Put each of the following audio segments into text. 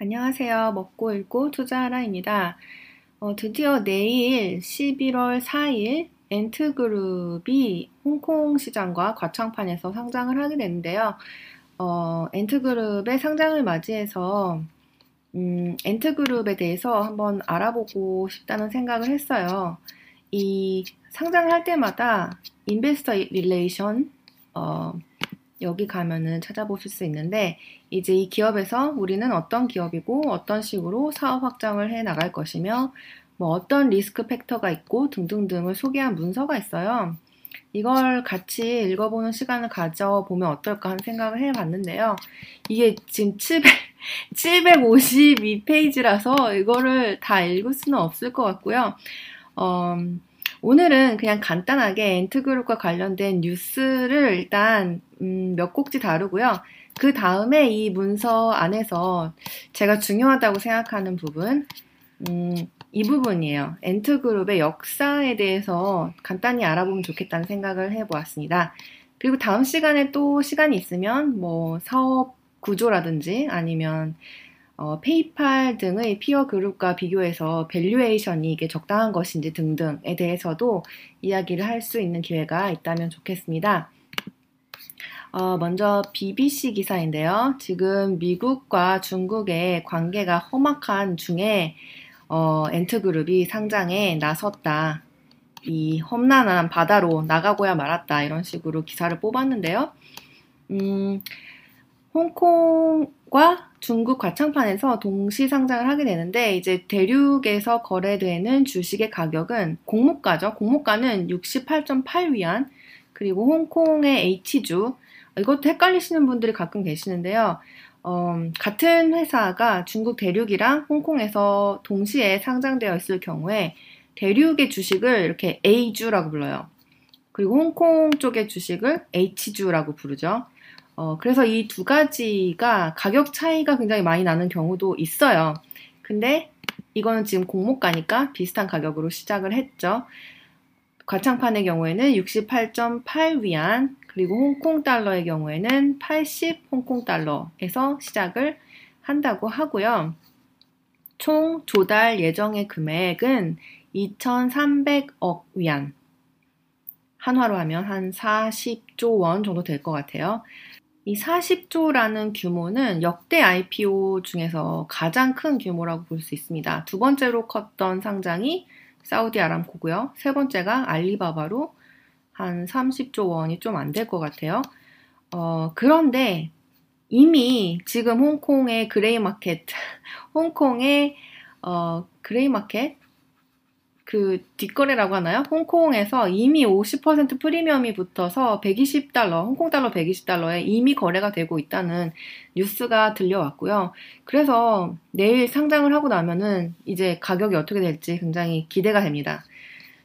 안녕하세요. 먹고 읽고 투자하라입니다. 어, 드디어 내일 11월 4일 앤트그룹이 홍콩 시장과 과창판에서 상장을 하게 되는데요. 어, 앤트그룹의 상장을 맞이해서 음, 앤트그룹에 대해서 한번 알아보고 싶다는 생각을 했어요. 이 상장을 할 때마다 investor relation 어, 여기 가면은 찾아보실 수 있는데 이제 이 기업에서 우리는 어떤 기업이고 어떤 식으로 사업 확장을 해 나갈 것이며 뭐 어떤 리스크 팩터가 있고 등등등을 소개한 문서가 있어요. 이걸 같이 읽어보는 시간을 가져보면 어떨까 하는 생각을 해봤는데요. 이게 지금 700, 752페이지라서 이거를 다 읽을 수는 없을 것 같고요. 어, 오늘은 그냥 간단하게 앤트그룹과 관련된 뉴스를 일단 음, 몇 꼭지 다루고요. 그 다음에 이 문서 안에서 제가 중요하다고 생각하는 부분, 음, 이 부분이에요. 앤트그룹의 역사에 대해서 간단히 알아보면 좋겠다는 생각을 해보았습니다. 그리고 다음 시간에 또 시간이 있으면 뭐 사업 구조라든지 아니면 어, 페이팔 등의 peer group과 비교해서 valuation이 이게 적당한 것인지 등등에 대해서도 이야기를 할 수 있는 기회가 있다면 좋겠습니다. 어, 먼저 BBC 기사인데요. 지금 미국과 중국의 관계가 험악한 중에 어, 엔트그룹이 상장에 나섰다. 이 험난한 바다로 나가고야 말았다. 이런 식으로 기사를 뽑았는데요. 음, 홍콩 과 중국 과창판에서 동시 상장을 하게 되는데 이제 대륙에서 거래되는 주식의 가격은 공모가죠. 공모가는 68.8위안 그리고 홍콩의 H주 이것도 헷갈리시는 분들이 가끔 계시는데요. 어, 같은 회사가 중국 대륙이랑 홍콩에서 동시에 상장되어 있을 경우에 대륙의 주식을 이렇게 A주라고 불러요. 그리고 홍콩 쪽의 주식을 H주라고 부르죠. 어, 그래서 이 두 가지가 가격 차이가 굉장히 많이 나는 경우도 있어요. 근데 이거는 지금 공모가니까 비슷한 가격으로 시작을 했죠. 과창판의 경우에는 68.8위안, 그리고 홍콩 달러의 경우에는 80 홍콩 달러에서 시작을 한다고 하고요. 총 조달 예정의 금액은 2,300억 위안. 한화로 하면 한 40조 원 정도 될 것 같아요. 이 40조라는 규모는 역대 IPO 중에서 가장 큰 규모라고 볼 수 있습니다. 두 번째로 컸던 상장이 사우디 아람코고요. 세 번째가 알리바바로 한 30조 원이 좀 안 될 것 같아요. 어, 그런데 이미 지금 홍콩의 gray market, 홍콩의 어, 그레이 마켓 그 뒷거래라고 하나요? 홍콩에서 이미 50% 프리미엄이 붙어서 120달러, 홍콩 달러 120달러에 이미 거래가 되고 있다는 뉴스가 들려왔고요. 그래서 내일 상장을 하고 나면은 이제 가격이 어떻게 될지 굉장히 기대가 됩니다.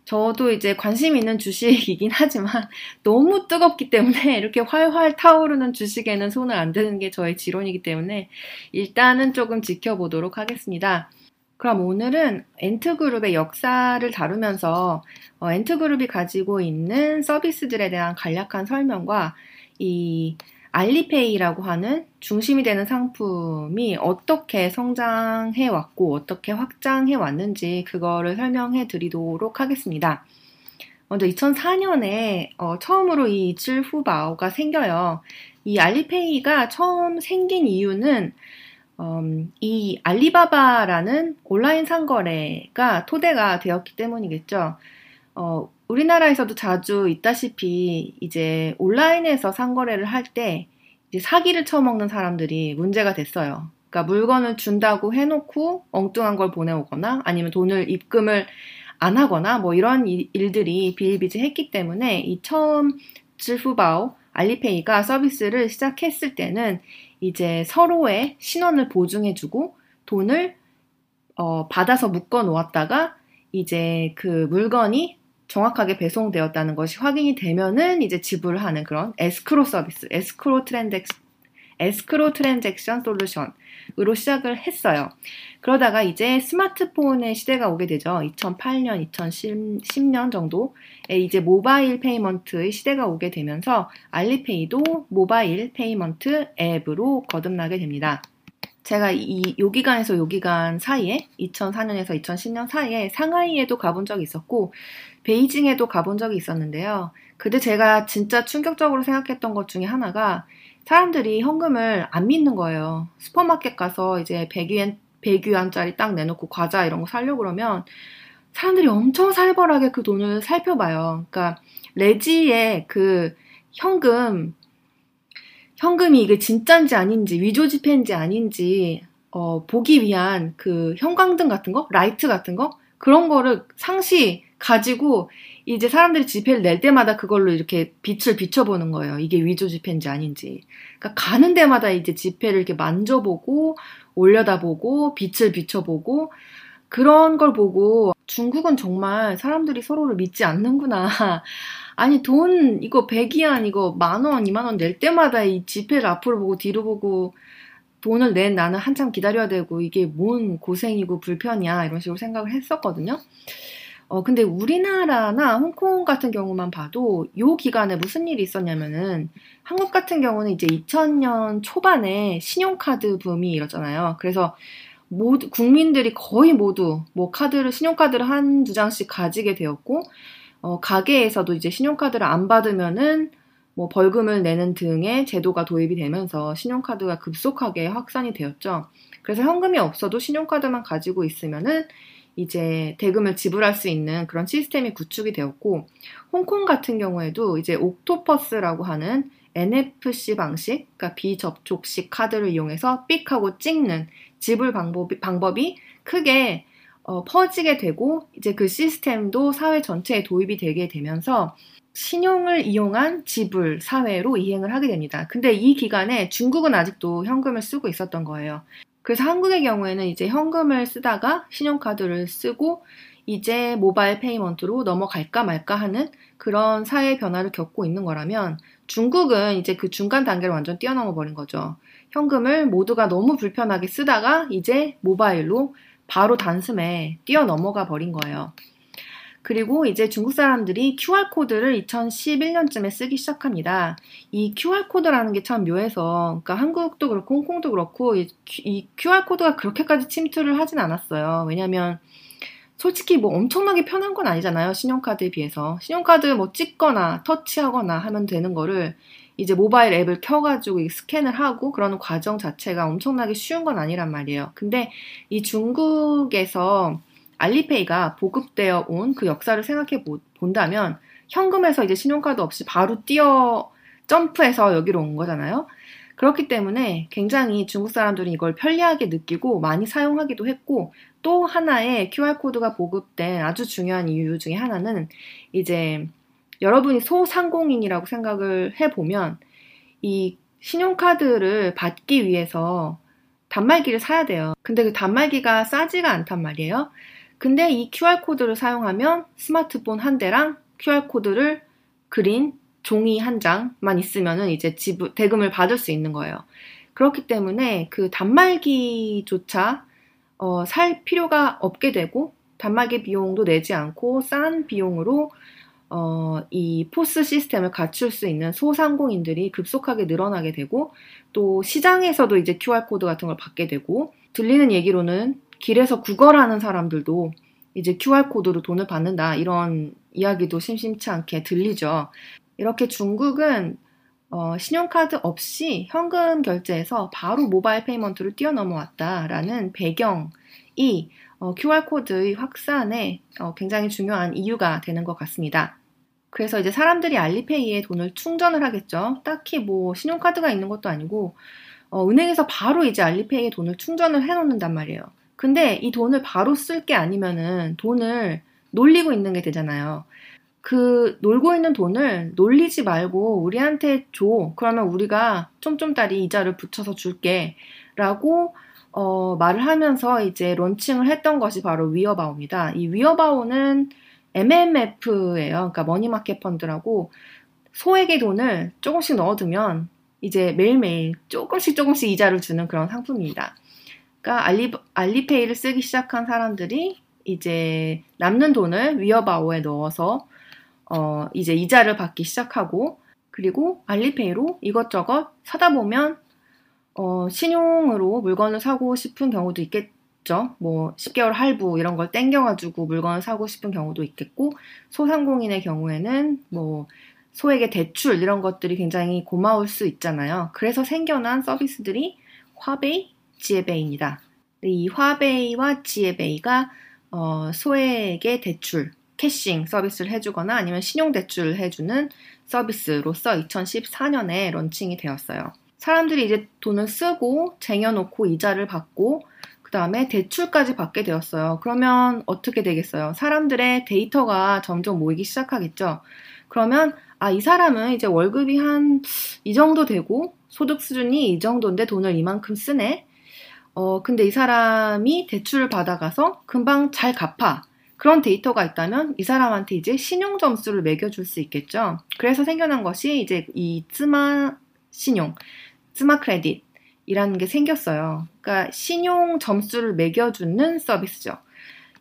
저도 이제 관심 있는 주식이긴 하지만 너무 뜨겁기 때문에 이렇게 활활 타오르는 주식에는 손을 안 대는 게 저의 지론이기 때문에 일단은 조금 지켜보도록 하겠습니다. 그럼 오늘은 엔트그룹의 역사를 다루면서 어, 엔트그룹이 가지고 있는 서비스들에 대한 간략한 설명과 이 알리페이라고 하는 중심이 되는 상품이 어떻게 성장해 왔고 어떻게 확장해 왔는지 그거를 설명해 드리도록 하겠습니다. 먼저 2004년에 어, 처음으로 이 이질 후바오가 생겨요. 이 알리페이가 처음 생긴 이유는 음, 이 알리바바라는 온라인 상거래가 토대가 되었기 때문이겠죠. 어, 우리나라에서도 자주 있다시피 이제 온라인에서 상거래를 할 때 사기를 쳐먹는 사람들이 문제가 됐어요. 그러니까 물건을 준다고 해놓고 엉뚱한 걸 보내오거나 아니면 돈을 입금을 안 하거나 뭐 이런 일들이 비일비재했기 때문에 이 처음 질후바오 알리페이가 서비스를 시작했을 때는 이제 서로의 신원을 보증해주고 돈을 어, 받아서 묶어 놓았다가 이제 그 물건이 정확하게 배송되었다는 것이 확인이 되면은 이제 지불하는 그런 에스크로 서비스, escrow transac, escrow transaction solution으로 시작을 했어요. 그러다가 이제 스마트폰의 시대가 오게 되죠. 2008년, 2010년 정도에 이제 mobile payment의 시대가 오게 되면서 알리페이도 mobile payment 앱으로 거듭나게 됩니다. 제가 이 요 기간에서 요 기간 사이에 2004년에서 2010년 사이에 상하이에도 가본 적이 있었고 베이징에도 가본 적이 있었는데요. 그때 제가 진짜 충격적으로 생각했던 것 중에 하나가 사람들이 현금을 안 믿는 거예요. 슈퍼마켓 가서 이제 100위안, 100위안짜리 딱 내놓고 과자 이런 거 사려고 그러면 사람들이 엄청 살벌하게 그 돈을 살펴봐요. 그러니까 레지에 그 현금 현금이 이게 진짠지 아닌지 위조 지폐인지 아닌지 어, 보기 위한 그 형광등 같은 거, 라이트 같은 거 그런 거를 상시 가지고 이제 사람들이 지폐를 낼 때마다 그걸로 이렇게 빛을 비춰보는 거예요. 이게 위조 지폐인지 아닌지. 그러니까 가는 데마다 이제 지폐를 이렇게 만져보고 올려다보고 빛을 비춰보고 그런 걸 보고 중국은 정말 사람들이 서로를 믿지 않는구나. 아니 돈 이거 100위안 이거 만원, 2만원 낼 때마다 이 지폐를 앞으로 보고 뒤로 보고 돈을 낸 나는 한참 기다려야 되고 이게 뭔 고생이고 불편이야 이런 식으로 생각을 했었거든요. 어, 근데 우리나라나 홍콩 같은 경우만 봐도 요 기간에 무슨 일이 있었냐면은 한국 같은 경우는 이제 2000년 초반에 신용카드 붐이 일었잖아요. 그래서 모두 국민들이 거의 모두 뭐 카드를 신용카드를 한 두 장씩 가지게 되었고 어, 가게에서도 이제 신용카드를 안 받으면은 뭐 벌금을 내는 등의 제도가 도입이 되면서 신용카드가 급속하게 확산이 되었죠. 그래서 현금이 없어도 신용카드만 가지고 있으면은 이제 대금을 지불할 수 있는 그런 시스템이 구축이 되었고 홍콩 같은 경우에도 이제 옥토퍼스라고 하는 NFC 방식, 그러니까 비접촉식 카드를 이용해서 삑 하고 찍는 지불 방법이, 방법이 크게 어, 퍼지게 되고 이제 그 시스템도 사회 전체에 도입이 되게 되면서 신용을 이용한 지불 사회로 이행을 하게 됩니다. 근데 이 기간에 중국은 아직도 현금을 쓰고 있었던 거예요. 그래서 한국의 경우에는 이제 현금을 쓰다가 신용카드를 쓰고 이제 mobile payment로 넘어갈까 말까 하는 그런 사회 변화를 겪고 있는 거라면 중국은 이제 그 중간 단계를 완전 뛰어넘어 버린 거죠. 현금을 모두가 너무 불편하게 쓰다가 이제 모바일로 바로 단숨에 뛰어넘어가 버린 거예요. 그리고 이제 중국 사람들이 QR코드를 2011년쯤에 쓰기 시작합니다. 이 QR코드라는 게 참 묘해서, 그러니까 한국도 그렇고 홍콩도 그렇고, 이 QR코드가 그렇게까지 침투를 하진 않았어요. 왜냐면, 솔직히 뭐 엄청나게 편한 건 아니잖아요. 신용카드에 비해서. 신용카드 뭐 찍거나 터치하거나 하면 되는 거를 이제 모바일 앱을 켜가지고 스캔을 하고 그러는 과정 자체가 엄청나게 쉬운 건 아니란 말이에요. 근데 이 중국에서 알리페이가 보급되어 온 그 역사를 생각해 본다면 현금에서 이제 신용카드 없이 바로 뛰어 점프해서 여기로 온 거잖아요. 그렇기 때문에 굉장히 중국 사람들은 이걸 편리하게 느끼고 많이 사용하기도 했고 또 하나의 QR코드가 보급된 아주 중요한 이유 중에 하나는 이제 여러분이 소상공인이라고 생각을 해보면 이 신용카드를 받기 위해서 단말기를 사야 돼요. 근데 그 단말기가 싸지가 않단 말이에요. 근데 이 QR코드를 사용하면 스마트폰 한 대랑 QR코드를 그린 종이 한 장만 있으면은 이제 지불, 대금을 받을 수 있는 거예요. 그렇기 때문에 그 단말기조차 어, 살 필요가 없게 되고 단말기 비용도 내지 않고 싼 비용으로 어, 이 POS 시스템을 갖출 수 있는 소상공인들이 급속하게 늘어나게 되고 또 시장에서도 이제 QR코드 같은 걸 받게 되고 들리는 얘기로는 길에서 구걸하는 사람들도 이제 QR코드로 돈을 받는다 이런 이야기도 심심치 않게 들리죠. 이렇게 중국은 어, 신용카드 없이 현금 결제에서 바로 mobile payment를 뛰어넘어왔다라는 배경이 어, QR코드의 확산에 어, 굉장히 중요한 이유가 되는 것 같습니다. 그래서 이제 사람들이 알리페이에 돈을 충전을 하겠죠. 딱히 뭐 신용카드가 있는 것도 아니고 어, 은행에서 바로 이제 알리페이에 돈을 충전을 해놓는단 말이에요. 근데 이 돈을 바로 쓸 게 아니면은 돈을 놀리고 있는 게 되잖아요. 그 놀고 있는 돈을 놀리지 말고 우리한테 줘. 그러면 우리가 좀좀따리 이자를 붙여서 줄게. 라고 어, 말을 하면서 이제 론칭을 했던 것이 바로 위어바오입니다. 이 위어바오는 MMF예요. 그러니까 money market fund라고 소액의 돈을 조금씩 넣어두면 이제 매일매일 조금씩 조금씩 이자를 주는 그런 상품입니다. 그러니까 알리, 알리페이를 쓰기 시작한 사람들이 이제 남는 돈을 위어바오에 넣어서 어, 이제 이자를 받기 시작하고 그리고 알리페이로 이것저것 사다 보면 어, 신용으로 물건을 사고 싶은 경우도 있겠죠. 뭐 10개월 할부 이런 걸 땡겨가지고 물건을 사고 싶은 경우도 있겠고 소상공인의 경우에는 뭐 소액의 대출 이런 것들이 굉장히 고마울 수 있잖아요. 그래서 생겨난 서비스들이 화베이, 지에베이입니다. 이 화베이와 지에베이가 어, 소액의 대출, cashing 서비스를 해주거나 아니면 신용대출을 해주는 서비스로서 2014년에 런칭이 되었어요. 사람들이 이제 돈을 쓰고 쟁여놓고 이자를 받고 그 다음에 대출까지 받게 되었어요. 그러면 어떻게 되겠어요? 사람들의 데이터가 점점 모이기 시작하겠죠. 그러면 아, 이 사람은 이제 월급이 한 이 정도 되고 소득 수준이 이 정도인데 돈을 이만큼 쓰네. 어, 근데 이 사람이 대출을 받아가서 금방 잘 갚아. 그런 데이터가 있다면 이 사람한테 이제 신용 점수를 매겨줄 수 있겠죠. 그래서 생겨난 것이 이제 이 츠마 신용, 츠마 크레딧이라는 게 생겼어요. 그러니까 신용 점수를 매겨주는 서비스죠.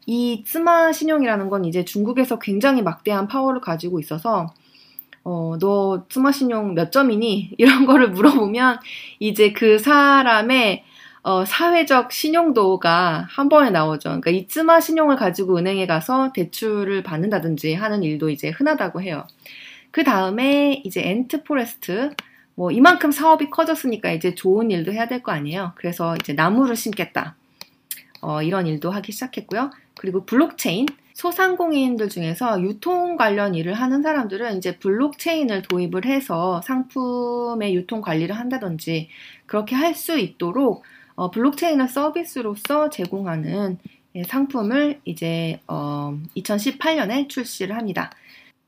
이 츠마 신용이라는 건 이제 중국에서 굉장히 막대한 파워를 가지고 있어서 어, 너 츠마 신용 몇 점이니? 이런 거를 물어보면 이제 그 사람의 어, 사회적 신용도가 한 번에 나오죠. 그러니까 이 즈마 신용을 가지고 은행에 가서 대출을 받는다든지 하는 일도 이제 흔하다고 해요. 그 다음에 이제 Ant Forest, 뭐 이만큼 사업이 커졌으니까 이제 좋은 일도 해야 될 거 아니에요. 그래서 이제 나무를 심겠다. 어, 이런 일도 하기 시작했고요. 그리고 블록체인, 소상공인들 중에서 유통 관련 일을 하는 사람들은 이제 블록체인을 도입을 해서 상품의 유통 관리를 한다든지 그렇게 할 수 있도록 어, 블록체인을 서비스로서 제공하는 예, 상품을 이제 어, 2018년에 출시를 합니다.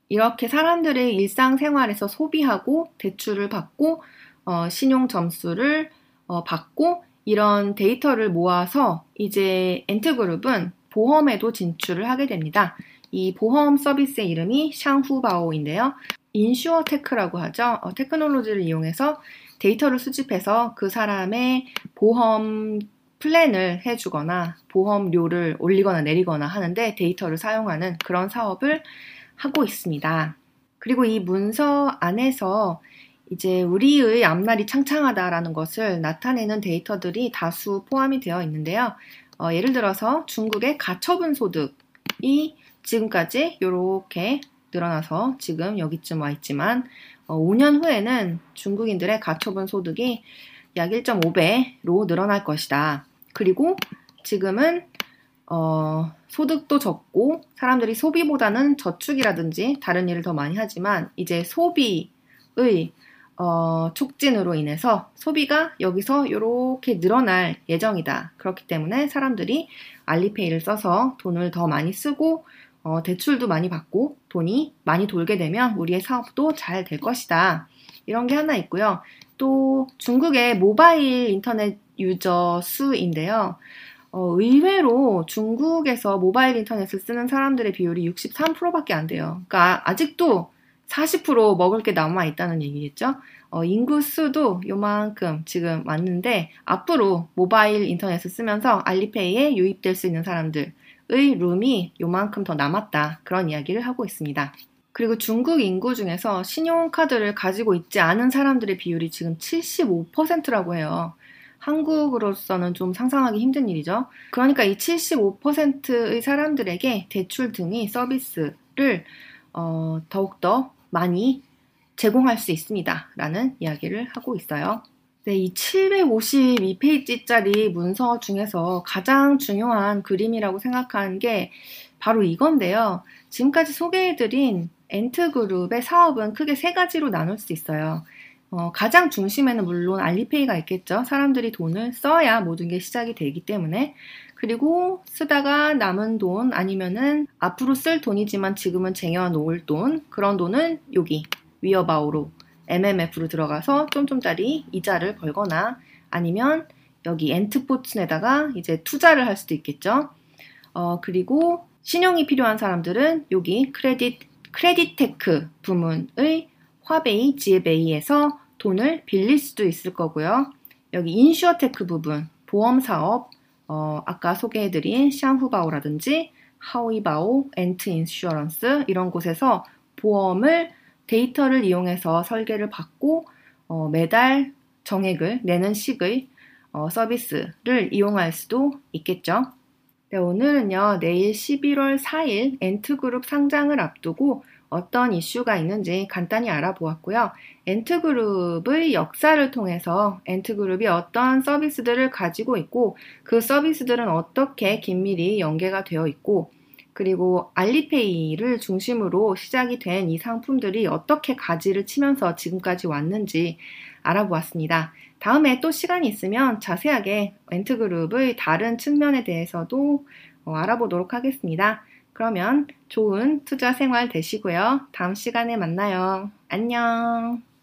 이렇게 사람들의 일상생활에서 소비하고 대출을 받고 어, 신용 점수를 어, 받고 이런 데이터를 모아서 이제 엔트그룹은 보험에도 진출을 하게 됩니다. 이 보험 서비스의 이름이 샹후바오인데요. InsurTech라고 하죠. 어, 테크놀로지를 이용해서 데이터를 수집해서 그 사람의 보험 플랜을 해주거나 보험료를 올리거나 내리거나 하는데 데이터를 사용하는 그런 사업을 하고 있습니다. 그리고 이 문서 안에서 이제 우리의 앞날이 창창하다라는 것을 나타내는 데이터들이 다수 포함이 되어 있는데요. 어, 예를 들어서 중국의 가처분 소득이 지금까지 이렇게 늘어나서 지금 여기쯤 와 있지만 어, 5년 후에는 중국인들의 가처분 소득이 약 1.5배로 늘어날 것이다. 그리고 지금은 어, 소득도 적고 사람들이 소비보다는 저축이라든지 다른 일을 더 많이 하지만 이제 소비의 어, 촉진으로 인해서 소비가 여기서 이렇게 늘어날 예정이다. 그렇기 때문에 사람들이 알리페이를 써서 돈을 더 많이 쓰고 어, 대출도 많이 받고 돈이 많이 돌게 되면 우리의 사업도 잘 될 것이다. 이런 게 하나 있고요. 또 중국의 모바일 인터넷 유저 수인데요. 어, 의외로 중국에서 모바일 인터넷을 쓰는 사람들의 비율이 63%밖에 안 돼요. 그러니까 아직도 40% 먹을 게 남아 있다는 얘기겠죠. 어, 인구 수도 요만큼 지금 왔는데 앞으로 모바일 인터넷을 쓰면서 알리페이에 유입될 수 있는 사람들의 룸이 요만큼 더 남았다. 그런 이야기를 하고 있습니다. 그리고 중국 인구 중에서 신용카드를 가지고 있지 않은 사람들의 비율이 지금 75%라고 해요. 한국으로서는 좀 상상하기 힘든 일이죠. 그러니까 이 75%의 사람들에게 대출 등의 서비스를 어, 더욱더 많이 제공할 수 있습니다. 라는 이야기를 하고 있어요. 네, 이 752페이지짜리 문서 중에서 가장 중요한 그림이라고 생각하는 게 바로 이건데요. 지금까지 소개해드린 엔트그룹의 사업은 크게 세 가지로 나눌 수 있어요. 어, 가장 중심에는 물론 알리페이가 있겠죠. 사람들이 돈을 써야 모든 게 시작이 되기 때문에. 그리고 쓰다가 남은 돈 아니면은 앞으로 쓸 돈이지만 지금은 쟁여 놓을 돈 그런 돈은 여기 위어바우로 MMF로 들어가서 좀좀짜리 이자를 벌거나 아니면 여기 Ant Fortune에다가 이제 투자를 할 수도 있겠죠. 어, 그리고 신용이 필요한 사람들은 여기 credit CreditTech 부문의 화베이, 지에베이에서 돈을 빌릴 수도 있을 거고요. 여기 InsurTech 부분, 보험 사업, 어, 아까 소개해드린 샹후바오라든지 하오이바오, Ant Insurance 이런 곳에서 보험을 데이터를 이용해서 설계를 받고 어, 매달 정액을 내는 식의 어, 서비스를 이용할 수도 있겠죠. 네, 오늘은요, 내일 11월 4일 엔트그룹 상장을 앞두고 어떤 이슈가 있는지 간단히 알아보았고요. 엔트그룹의 역사를 통해서 엔트그룹이 어떤 서비스들을 가지고 있고 그 서비스들은 어떻게 긴밀히 연계가 되어 있고 그리고 알리페이를 중심으로 시작이 된 이 상품들이 어떻게 가지를 치면서 지금까지 왔는지 알아보았습니다. 다음에 또 시간이 있으면 자세하게 엔트그룹의 다른 측면에 대해서도 어, 알아보도록 하겠습니다. 그러면 좋은 투자 생활 되시고요. 다음 시간에 만나요. 안녕.